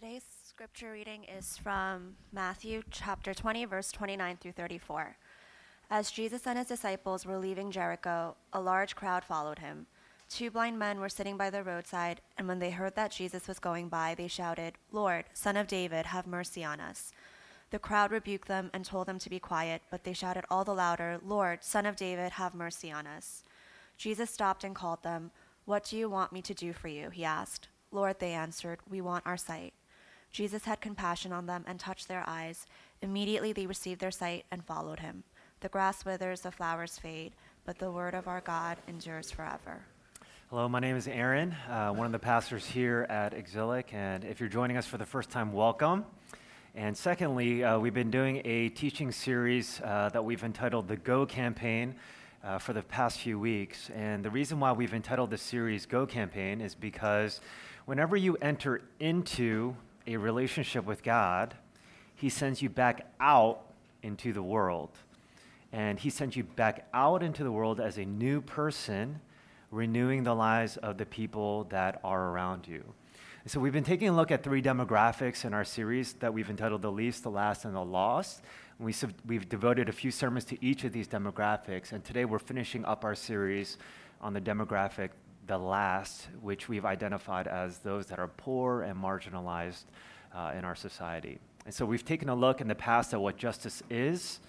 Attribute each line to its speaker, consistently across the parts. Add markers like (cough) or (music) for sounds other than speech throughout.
Speaker 1: Today's scripture reading is from Matthew chapter 20, verse 29 through 34. As Jesus and his disciples were leaving Jericho, a large crowd followed him. Two blind men were sitting by the roadside, and when they heard that Jesus was going by, they shouted, Lord, Son of David, have mercy on us. The crowd rebuked them and told them to be quiet, but they shouted all the louder, Lord, Son of David, have mercy on us. Jesus stopped and called them. What do you want me to do for you? He asked. Lord, they answered, we want our sight. Jesus had compassion on them and touched their eyes. Immediately they received their sight and followed him. The grass withers, the flowers fade, but the word of our God endures forever.
Speaker 2: Hello, my name is Aaron, uh, one of the pastors here at Exilic, and if you're joining us for the first time, welcome. And secondly, uh, we've been doing a teaching series uh, that we've entitled the Go Campaign uh, for the past few weeks. And the reason why we've entitled this series Go Campaign is because whenever you enter into a relationship with God, He sends you back out into the world. And He sends you back out into the world as a new person, renewing the lives of the people that are around you. And so we've been taking a look at three demographics in our series that we've entitled The Least, The Last, and The Lost. And we sub- we've devoted a few sermons to each of these demographics. And today we're finishing up our series on the demographic the last, which we've identified as those that are poor and marginalized uh, in our society. And so we've taken a look in the past at what justice is.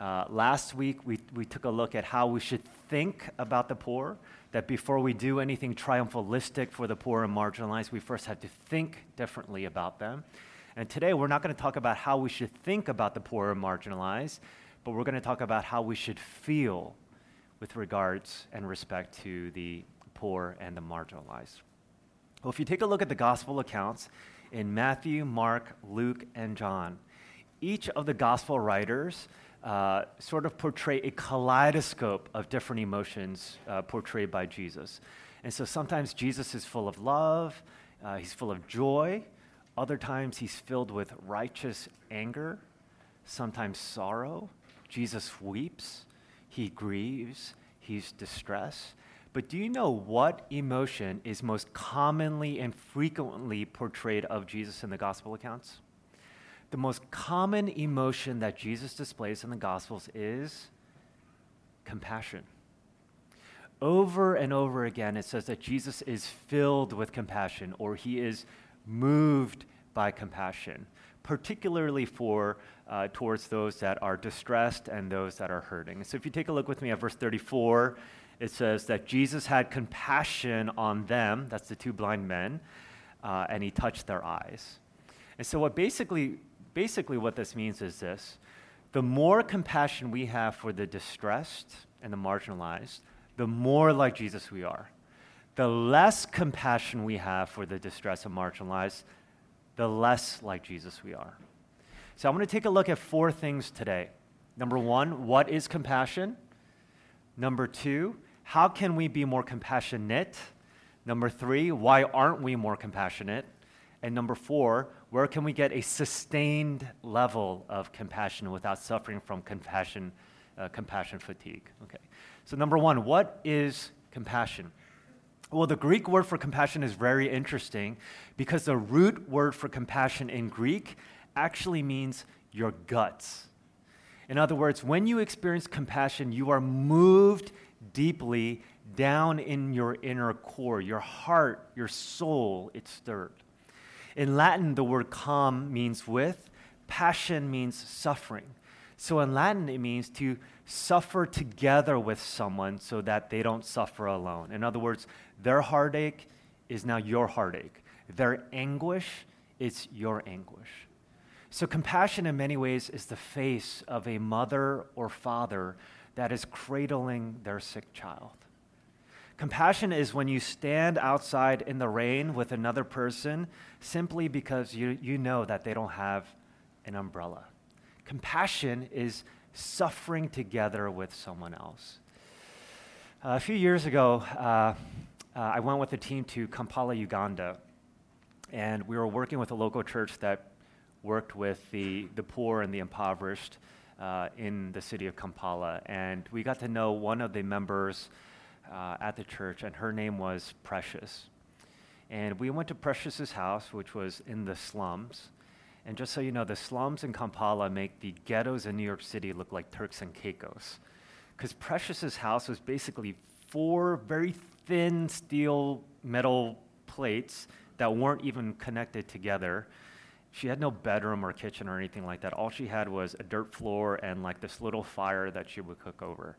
Speaker 2: Uh, last week, we, we took a look at how we should think about the poor, that before we do anything triumphalistic for the poor and marginalized, we first have to think differently about them. And today, we're not going to talk about how we should think about the poor and marginalized, but we're going to talk about how we should feel with regards and respect to the poor, and the marginalized. Well, if you take a look at the gospel accounts in Matthew, Mark, Luke, and John, each of the gospel writers uh, sort of portray a kaleidoscope of different emotions uh, portrayed by Jesus. And so sometimes Jesus is full of love, uh, he's full of joy. Other times he's filled with righteous anger, sometimes sorrow. Jesus weeps, he grieves, he's distressed. But do you know what emotion is most commonly and frequently portrayed of Jesus in the gospel accounts? The most common emotion that Jesus displays in the gospels is compassion. Over and over again, it says that Jesus is filled with compassion or he is moved by compassion, particularly for uh, towards those that are distressed and those that are hurting. So if you take a look with me at verse 34, it says that Jesus had compassion on them, that's the two blind men, uh, and he touched their eyes. And so, what basically, basically, what this means is this the more compassion we have for the distressed and the marginalized, the more like Jesus we are. The less compassion we have for the distressed and marginalized, the less like Jesus we are. So, I'm going to take a look at four things today. Number one, what is compassion? Number two, how can we be more compassionate? Number three, why aren't we more compassionate? And number four, where can we get a sustained level of compassion without suffering from compassion, uh, compassion fatigue? Okay. So number one, what is compassion? Well, the Greek word for compassion is very interesting because the root word for compassion in Greek actually means your guts. In other words, when you experience compassion, you are moved deeply down in your inner core, your heart, your soul, it's stirred. In Latin, the word com means with, passion means suffering. So in Latin, it means to suffer together with someone so that they don't suffer alone. In other words, their heartache is now your heartache, their anguish is your anguish. So, compassion in many ways is the face of a mother or father that is cradling their sick child. Compassion is when you stand outside in the rain with another person simply because you, you know that they don't have an umbrella. Compassion is suffering together with someone else. Uh, a few years ago, uh, uh, I went with a team to Kampala, Uganda, and we were working with a local church that worked with the, the poor and the impoverished uh, in the city of Kampala. And we got to know one of the members uh, at the church, and her name was Precious. And we went to Precious's house, which was in the slums. And just so you know, the slums in Kampala make the ghettos in New York City look like Turks and Caicos. Because Precious's house was basically four very thin steel metal plates that weren't even connected together. She had no bedroom or kitchen or anything like that. All she had was a dirt floor and like this little fire that she would cook over.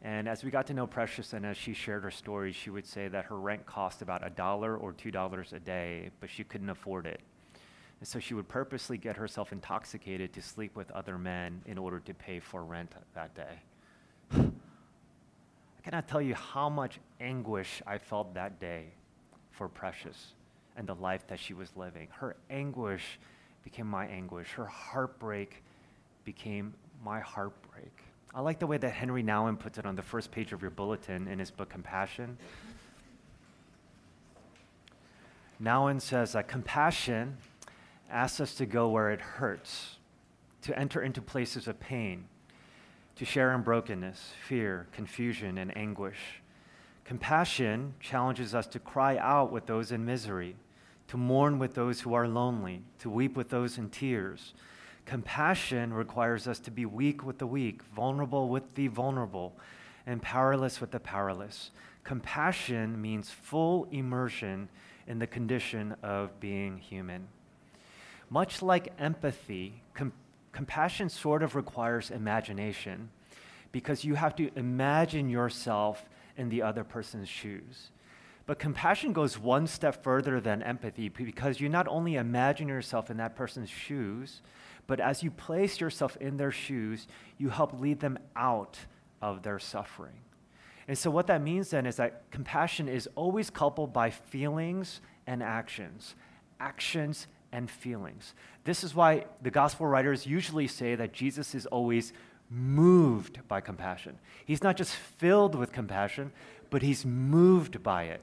Speaker 2: And as we got to know Precious and as she shared her story, she would say that her rent cost about a dollar or two dollars a day, but she couldn't afford it. And so she would purposely get herself intoxicated to sleep with other men in order to pay for rent that day. (sighs) I cannot tell you how much anguish I felt that day for Precious and the life that she was living. Her anguish became my anguish. Her heartbreak became my heartbreak. I like the way that Henri Nouwen puts it on the first page of your bulletin in his book Compassion. Nouwen says that compassion asks us to go where it hurts, to enter into places of pain, to share in brokenness, fear, confusion, and anguish. Compassion challenges us to cry out with those in misery, to mourn with those who are lonely, to weep with those in tears Compassion requires us to be weak with the weak, vulnerable with the vulnerable, and powerless with the powerless. Compassion means full immersion in the condition of being human. Much like empathy, com- compassion sort of requires imagination because you have to imagine yourself in the other person's shoes. But compassion goes one step further than empathy because you not only imagine yourself in that person's shoes, but as you place yourself in their shoes, you help lead them out of their suffering. And so, what that means then is that compassion is always coupled by feelings and actions. Actions and feelings. This is why the gospel writers usually say that Jesus is always moved by compassion. He's not just filled with compassion, but he's moved by it.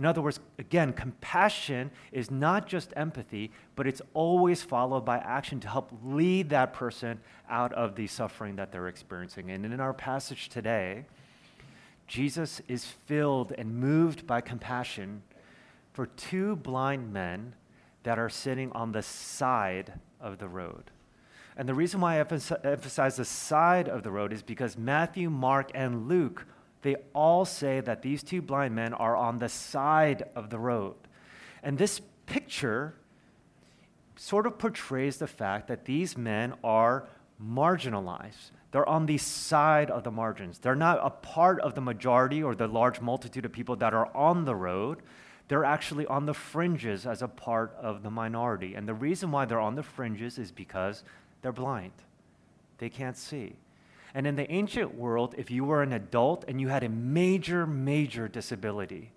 Speaker 2: In other words, again, compassion is not just empathy, but it's always followed by action to help lead that person out of the suffering that they're experiencing. And in our passage today, Jesus is filled and moved by compassion for two blind men that are sitting on the side of the road. And the reason why I emphasize the side of the road is because Matthew, Mark, and Luke they all say that these two blind men are on the side of the road. And this picture sort of portrays the fact that these men are marginalized. They're on the side of the margins. They're not a part of the majority or the large multitude of people that are on the road. They're actually on the fringes as a part of the minority. And the reason why they're on the fringes is because they're blind, they can't see. And in the ancient world, if you were an adult and you had a major, major disability,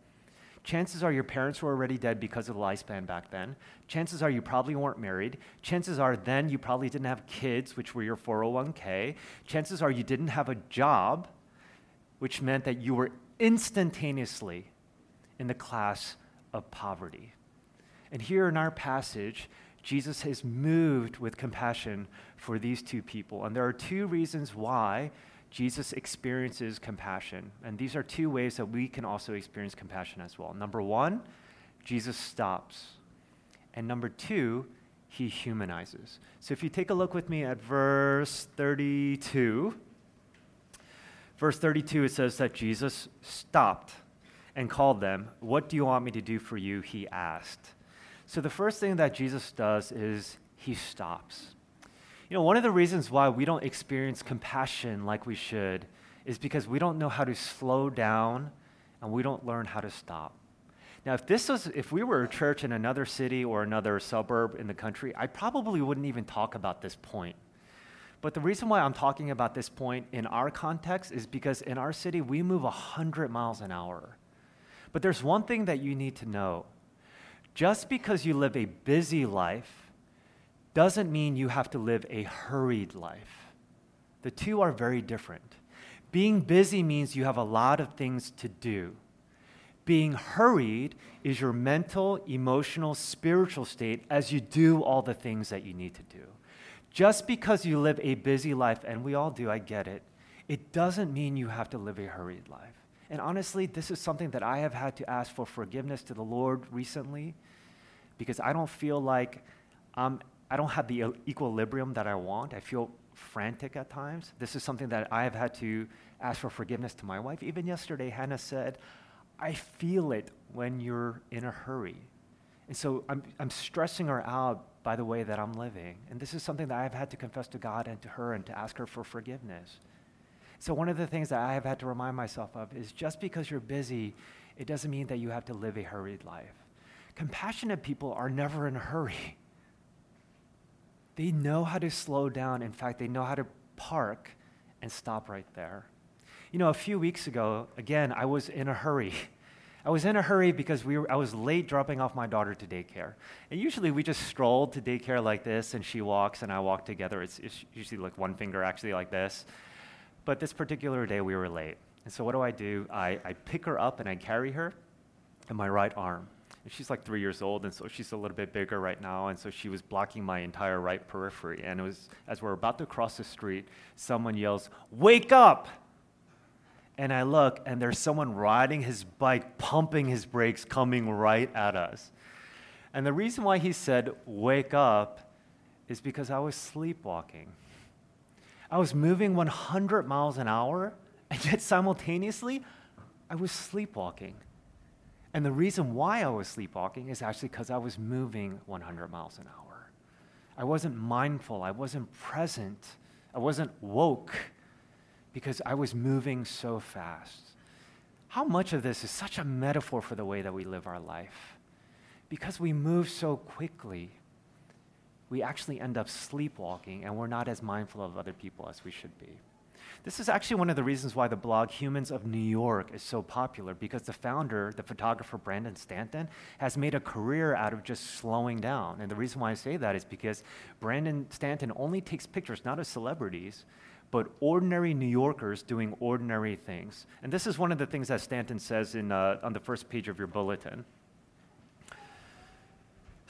Speaker 2: chances are your parents were already dead because of the lifespan back then. Chances are you probably weren't married. Chances are then you probably didn't have kids, which were your 401k. Chances are you didn't have a job, which meant that you were instantaneously in the class of poverty. And here in our passage, Jesus is moved with compassion for these two people. And there are two reasons why Jesus experiences compassion. And these are two ways that we can also experience compassion as well. Number one, Jesus stops. And number two, he humanizes. So if you take a look with me at verse 32, verse 32, it says that Jesus stopped and called them. What do you want me to do for you? He asked. So the first thing that Jesus does is he stops. You know, one of the reasons why we don't experience compassion like we should is because we don't know how to slow down and we don't learn how to stop. Now, if this was, if we were a church in another city or another suburb in the country, I probably wouldn't even talk about this point. But the reason why I'm talking about this point in our context is because in our city, we move 100 miles an hour. But there's one thing that you need to know just because you live a busy life doesn't mean you have to live a hurried life. The two are very different. Being busy means you have a lot of things to do. Being hurried is your mental, emotional, spiritual state as you do all the things that you need to do. Just because you live a busy life, and we all do, I get it, it doesn't mean you have to live a hurried life. And honestly, this is something that I have had to ask for forgiveness to the Lord recently because I don't feel like um, I don't have the equilibrium that I want. I feel frantic at times. This is something that I have had to ask for forgiveness to my wife. Even yesterday, Hannah said, I feel it when you're in a hurry. And so I'm, I'm stressing her out by the way that I'm living. And this is something that I've had to confess to God and to her and to ask her for forgiveness. So, one of the things that I have had to remind myself of is just because you're busy, it doesn't mean that you have to live a hurried life. Compassionate people are never in a hurry. They know how to slow down. In fact, they know how to park and stop right there. You know, a few weeks ago, again, I was in a hurry. I was in a hurry because we were, I was late dropping off my daughter to daycare. And usually we just stroll to daycare like this, and she walks and I walk together. It's, it's usually like one finger actually like this. But this particular day we were late. And so what do I do? I, I pick her up and I carry her in my right arm. And she's like three years old, and so she's a little bit bigger right now. And so she was blocking my entire right periphery. And it was as we're about to cross the street, someone yells, Wake up! And I look, and there's someone riding his bike, pumping his brakes, coming right at us. And the reason why he said, Wake up, is because I was sleepwalking. I was moving 100 miles an hour, and yet simultaneously, I was sleepwalking. And the reason why I was sleepwalking is actually because I was moving 100 miles an hour. I wasn't mindful, I wasn't present, I wasn't woke because I was moving so fast. How much of this is such a metaphor for the way that we live our life? Because we move so quickly, we actually end up sleepwalking and we're not as mindful of other people as we should be. This is actually one of the reasons why the blog Humans of New York is so popular because the founder, the photographer Brandon Stanton, has made a career out of just slowing down. And the reason why I say that is because Brandon Stanton only takes pictures not of celebrities, but ordinary New Yorkers doing ordinary things. And this is one of the things that Stanton says in, uh, on the first page of your bulletin.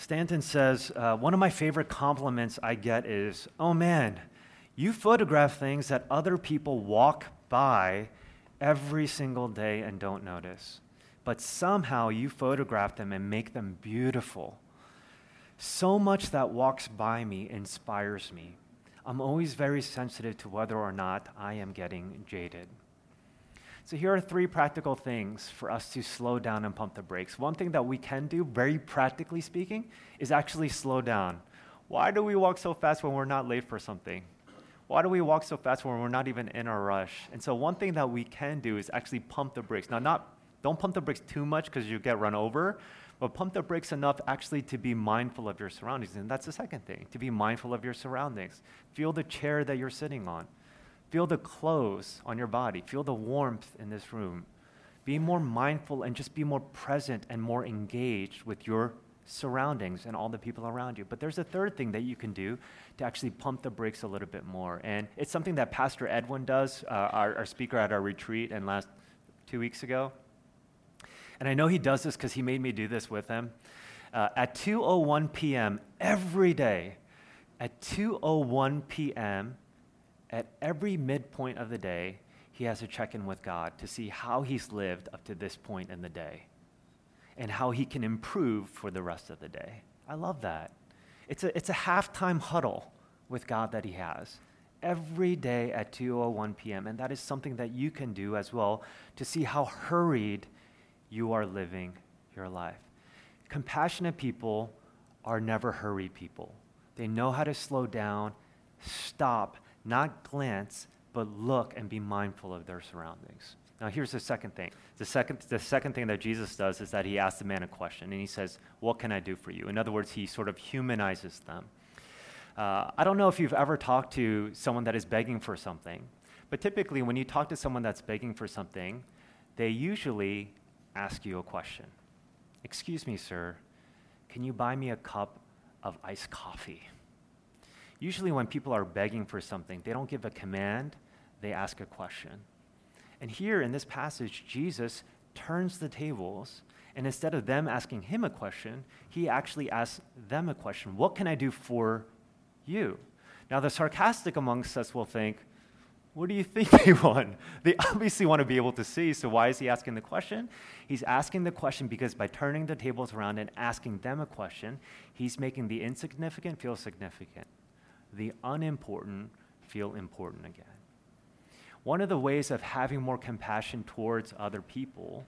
Speaker 2: Stanton says, uh, One of my favorite compliments I get is, Oh man, you photograph things that other people walk by every single day and don't notice. But somehow you photograph them and make them beautiful. So much that walks by me inspires me. I'm always very sensitive to whether or not I am getting jaded. So, here are three practical things for us to slow down and pump the brakes. One thing that we can do, very practically speaking, is actually slow down. Why do we walk so fast when we're not late for something? Why do we walk so fast when we're not even in a rush? And so, one thing that we can do is actually pump the brakes. Now, not, don't pump the brakes too much because you get run over, but pump the brakes enough actually to be mindful of your surroundings. And that's the second thing to be mindful of your surroundings. Feel the chair that you're sitting on, feel the clothes on your body, feel the warmth in this room. Be more mindful and just be more present and more engaged with your surroundings and all the people around you. But there's a third thing that you can do to actually pump the brakes a little bit more. And it's something that Pastor Edwin does, uh, our, our speaker at our retreat and last two weeks ago. And I know he does this because he made me do this with him. Uh, at 2:01 p.m. every day, at 2:01 p.m. at every midpoint of the day, he has to check in with God to see how he's lived up to this point in the day and how he can improve for the rest of the day. I love that. It's a, it's a halftime huddle with God that he has every day at 2:01 p.m. and that is something that you can do as well to see how hurried you are living your life. Compassionate people are never hurried people. They know how to slow down, stop, not glance, but look and be mindful of their surroundings. Now, here's the second thing. The second, the second thing that Jesus does is that he asks the man a question and he says, What can I do for you? In other words, he sort of humanizes them. Uh, I don't know if you've ever talked to someone that is begging for something, but typically when you talk to someone that's begging for something, they usually ask you a question. Excuse me, sir, can you buy me a cup of iced coffee? Usually, when people are begging for something, they don't give a command, they ask a question. And here in this passage, Jesus turns the tables, and instead of them asking him a question, he actually asks them a question What can I do for you? Now, the sarcastic amongst us will think, What do you think (laughs) they want? They obviously want to be able to see, so why is he asking the question? He's asking the question because by turning the tables around and asking them a question, he's making the insignificant feel significant, the unimportant feel important again. One of the ways of having more compassion towards other people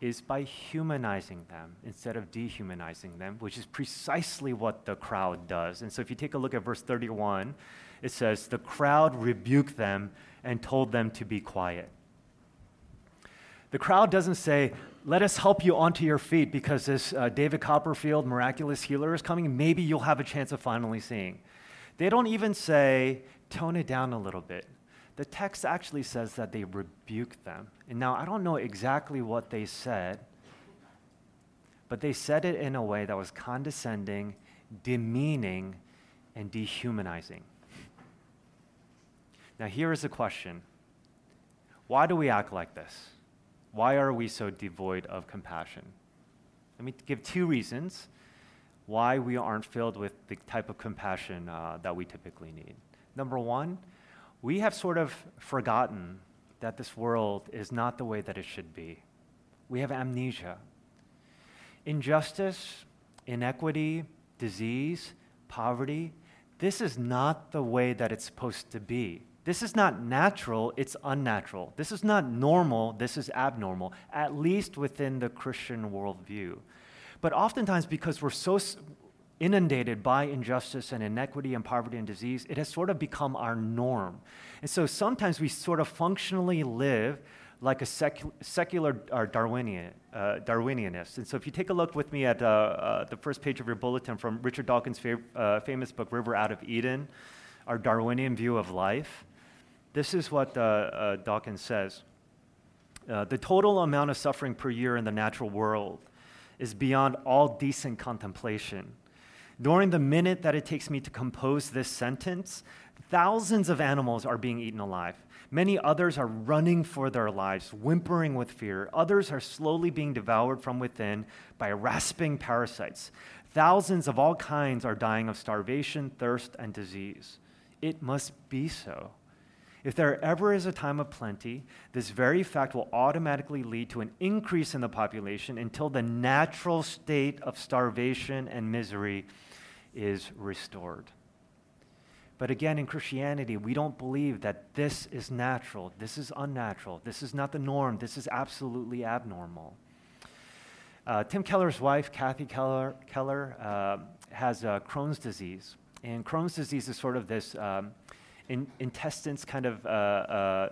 Speaker 2: is by humanizing them instead of dehumanizing them, which is precisely what the crowd does. And so if you take a look at verse 31, it says, The crowd rebuked them and told them to be quiet. The crowd doesn't say, Let us help you onto your feet because this uh, David Copperfield miraculous healer is coming. Maybe you'll have a chance of finally seeing. They don't even say, Tone it down a little bit the text actually says that they rebuked them. And now I don't know exactly what they said, but they said it in a way that was condescending, demeaning, and dehumanizing. Now, here is a question Why do we act like this? Why are we so devoid of compassion? Let me give two reasons why we aren't filled with the type of compassion uh, that we typically need. Number one, we have sort of forgotten that this world is not the way that it should be. We have amnesia. Injustice, inequity, disease, poverty, this is not the way that it's supposed to be. This is not natural, it's unnatural. This is not normal, this is abnormal, at least within the Christian worldview. But oftentimes, because we're so, inundated by injustice and inequity and poverty and disease, it has sort of become our norm. And so sometimes we sort of functionally live like a secu- secular or Darwinian, uh, Darwinianist. And so if you take a look with me at uh, uh, the first page of your bulletin from Richard Dawkins' uh, famous book, River Out of Eden, our Darwinian view of life, this is what uh, uh, Dawkins says. the total amount of suffering per year in the natural world is beyond all decent contemplation. During the minute that it takes me to compose this sentence, thousands of animals are being eaten alive. Many others are running for their lives, whimpering with fear. Others are slowly being devoured from within by rasping parasites. Thousands of all kinds are dying of starvation, thirst, and disease. It must be so. If there ever is a time of plenty, this very fact will automatically lead to an increase in the population until the natural state of starvation and misery is restored. But again, in Christianity, we don't believe that this is natural, this is unnatural, this is not the norm, this is absolutely abnormal. Uh, Tim Keller's wife, Kathy Keller, Keller uh, has uh, Crohn's disease. And Crohn's disease is sort of this um, in, intestines kind of uh, uh,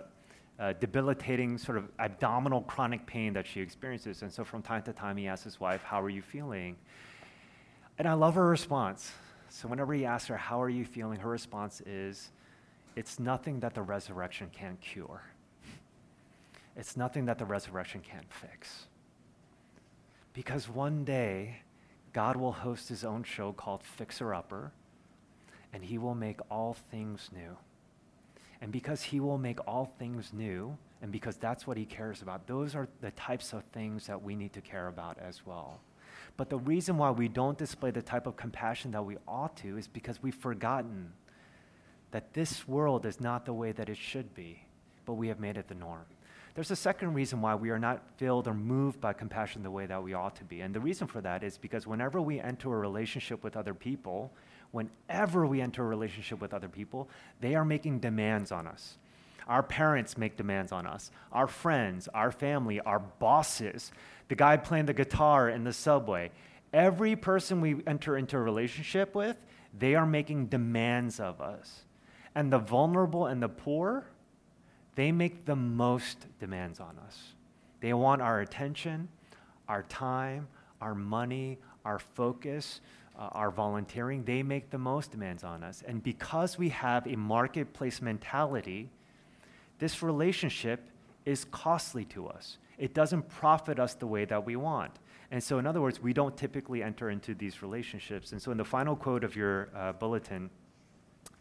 Speaker 2: uh, debilitating sort of abdominal chronic pain that she experiences. And so from time to time, he asks his wife, How are you feeling? And I love her response. So whenever he asks her, How are you feeling? her response is, It's nothing that the resurrection can't cure. It's nothing that the resurrection can't fix. Because one day, God will host his own show called Fixer Upper and he will make all things new. And because he will make all things new, and because that's what he cares about, those are the types of things that we need to care about as well. But the reason why we don't display the type of compassion that we ought to is because we've forgotten that this world is not the way that it should be, but we have made it the norm. There's a second reason why we are not filled or moved by compassion the way that we ought to be. And the reason for that is because whenever we enter a relationship with other people, whenever we enter a relationship with other people, they are making demands on us. Our parents make demands on us, our friends, our family, our bosses, the guy playing the guitar in the subway. Every person we enter into a relationship with, they are making demands of us. And the vulnerable and the poor, they make the most demands on us. They want our attention, our time, our money, our focus, uh, our volunteering, they make the most demands on us. And because we have a marketplace mentality, this relationship is costly to us. It doesn't profit us the way that we want. And so, in other words, we don't typically enter into these relationships. And so, in the final quote of your uh, bulletin,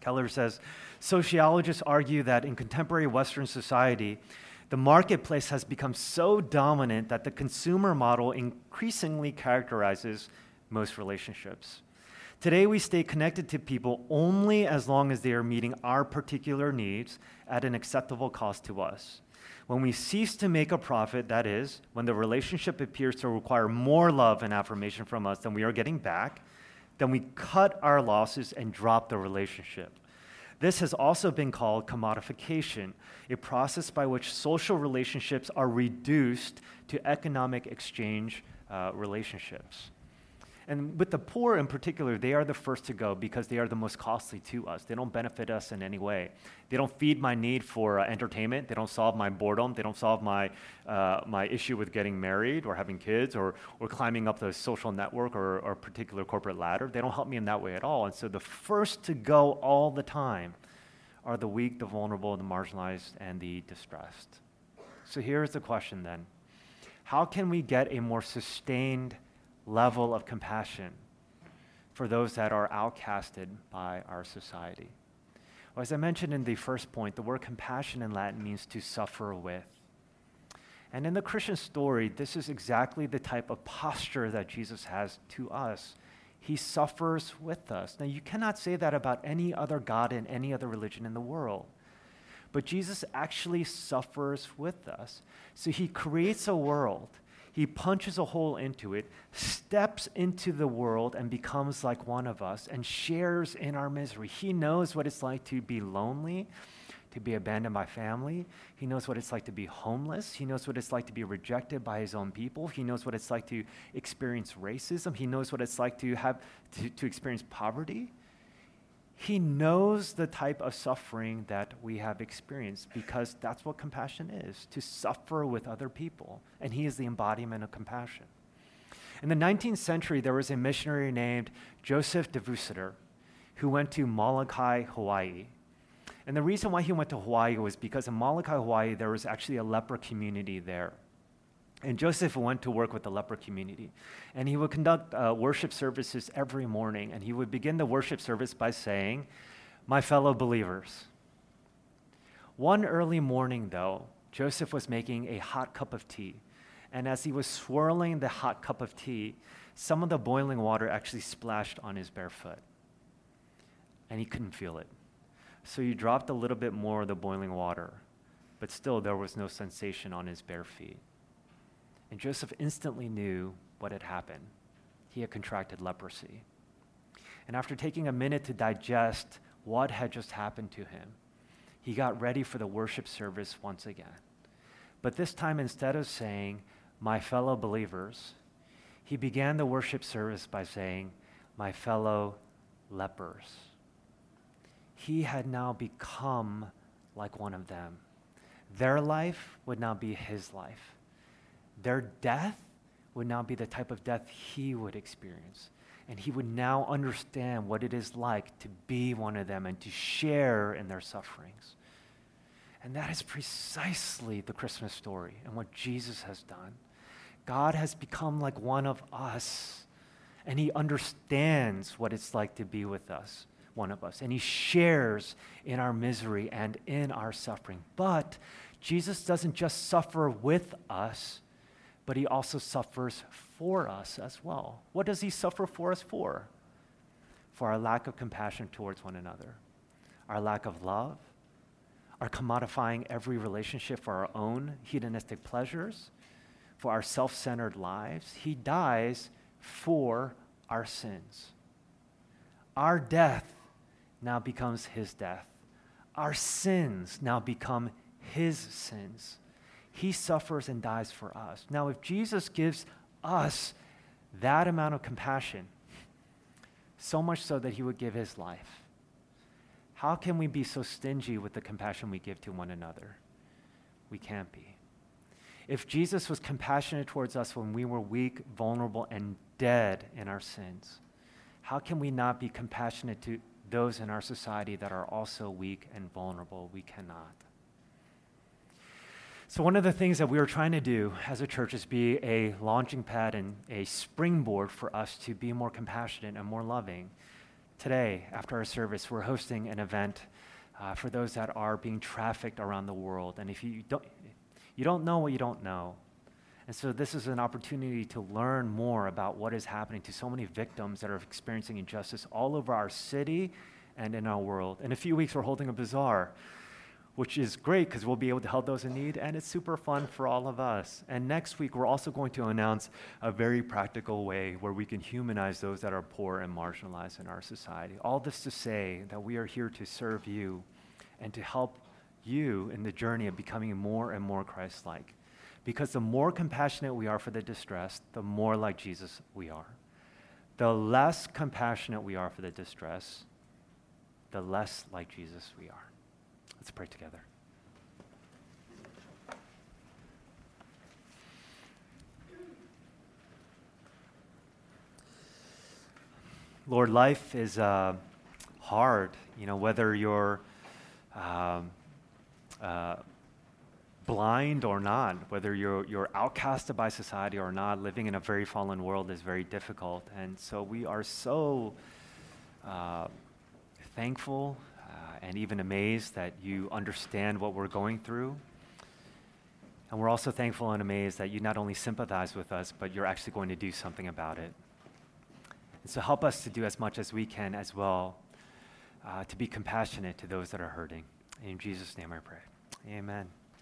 Speaker 2: Keller says Sociologists argue that in contemporary Western society, the marketplace has become so dominant that the consumer model increasingly characterizes most relationships. Today, we stay connected to people only as long as they are meeting our particular needs at an acceptable cost to us. When we cease to make a profit, that is, when the relationship appears to require more love and affirmation from us than we are getting back, then we cut our losses and drop the relationship. This has also been called commodification, a process by which social relationships are reduced to economic exchange uh, relationships. And with the poor in particular, they are the first to go because they are the most costly to us. They don't benefit us in any way. They don't feed my need for uh, entertainment. They don't solve my boredom. They don't solve my, uh, my issue with getting married or having kids or, or climbing up the social network or, or particular corporate ladder. They don't help me in that way at all. And so the first to go all the time are the weak, the vulnerable, the marginalized, and the distressed. So here's the question then How can we get a more sustained level of compassion for those that are outcasted by our society. Well, as I mentioned in the first point, the word compassion in Latin means to suffer with. And in the Christian story, this is exactly the type of posture that Jesus has to us. He suffers with us. Now, you cannot say that about any other God in any other religion in the world. But Jesus actually suffers with us. So he creates a world he punches a hole into it, steps into the world, and becomes like one of us and shares in our misery. He knows what it's like to be lonely, to be abandoned by family. He knows what it's like to be homeless. He knows what it's like to be rejected by his own people. He knows what it's like to experience racism. He knows what it's like to have to, to experience poverty. He knows the type of suffering that we have experienced because that's what compassion is to suffer with other people. And he is the embodiment of compassion. In the 19th century, there was a missionary named Joseph de who went to Molokai, Hawaii. And the reason why he went to Hawaii was because in Molokai, Hawaii, there was actually a leper community there. And Joseph went to work with the leper community. And he would conduct uh, worship services every morning. And he would begin the worship service by saying, My fellow believers. One early morning, though, Joseph was making a hot cup of tea. And as he was swirling the hot cup of tea, some of the boiling water actually splashed on his bare foot. And he couldn't feel it. So he dropped a little bit more of the boiling water. But still, there was no sensation on his bare feet. And Joseph instantly knew what had happened. He had contracted leprosy. And after taking a minute to digest what had just happened to him, he got ready for the worship service once again. But this time, instead of saying, My fellow believers, he began the worship service by saying, My fellow lepers. He had now become like one of them. Their life would now be his life their death would now be the type of death he would experience. And he would now understand what it is like to be one of them and to share in their sufferings. And that is precisely the Christmas story and what Jesus has done. God has become like one of us, and he understands what it's like to be with us, one of us, and he shares in our misery and in our suffering. But Jesus doesn't just suffer with us, but he also suffers for us as well. What does he suffer for us for? For our lack of compassion towards one another, our lack of love, our commodifying every relationship for our own hedonistic pleasures, for our self centered lives. He dies for our sins. Our death now becomes his death. Our sins now become his sins. He suffers and dies for us. Now, if Jesus gives us that amount of compassion, so much so that he would give his life, how can we be so stingy with the compassion we give to one another? We can't be. If Jesus was compassionate towards us when we were weak, vulnerable, and dead in our sins, how can we not be compassionate to those in our society that are also weak and vulnerable? We cannot. So, one of the things that we are trying to do as a church is be a launching pad and a springboard for us to be more compassionate and more loving. Today, after our service, we're hosting an event uh, for those that are being trafficked around the world. And if you don't, you don't know what you don't know, And so, this is an opportunity to learn more about what is happening to so many victims that are experiencing injustice all over our city and in our world. In a few weeks, we're holding a bazaar, which is great because we'll be able to help those in need, and it's super fun for all of us. And next week, we're also going to announce a very practical way where we can humanize those that are poor and marginalized in our society. All this to say that we are here to serve you and to help you in the journey of becoming more and more Christ like. Because the more compassionate we are for the distressed, the more like Jesus we are. The less compassionate we are for the distressed, the less like Jesus we are. Let's pray together. Lord, life is uh, hard. You know, whether you're um, uh, blind or not, whether you're, you're outcasted by society or not, living in a very fallen world is very difficult. And so we are so uh, thankful and even amazed that you understand what we're going through. And we're also thankful and amazed that you not only sympathize with us, but you're actually going to do something about it. And so help us to do as much as we can as well uh, to be compassionate to those that are hurting. In Jesus' name I pray. Amen.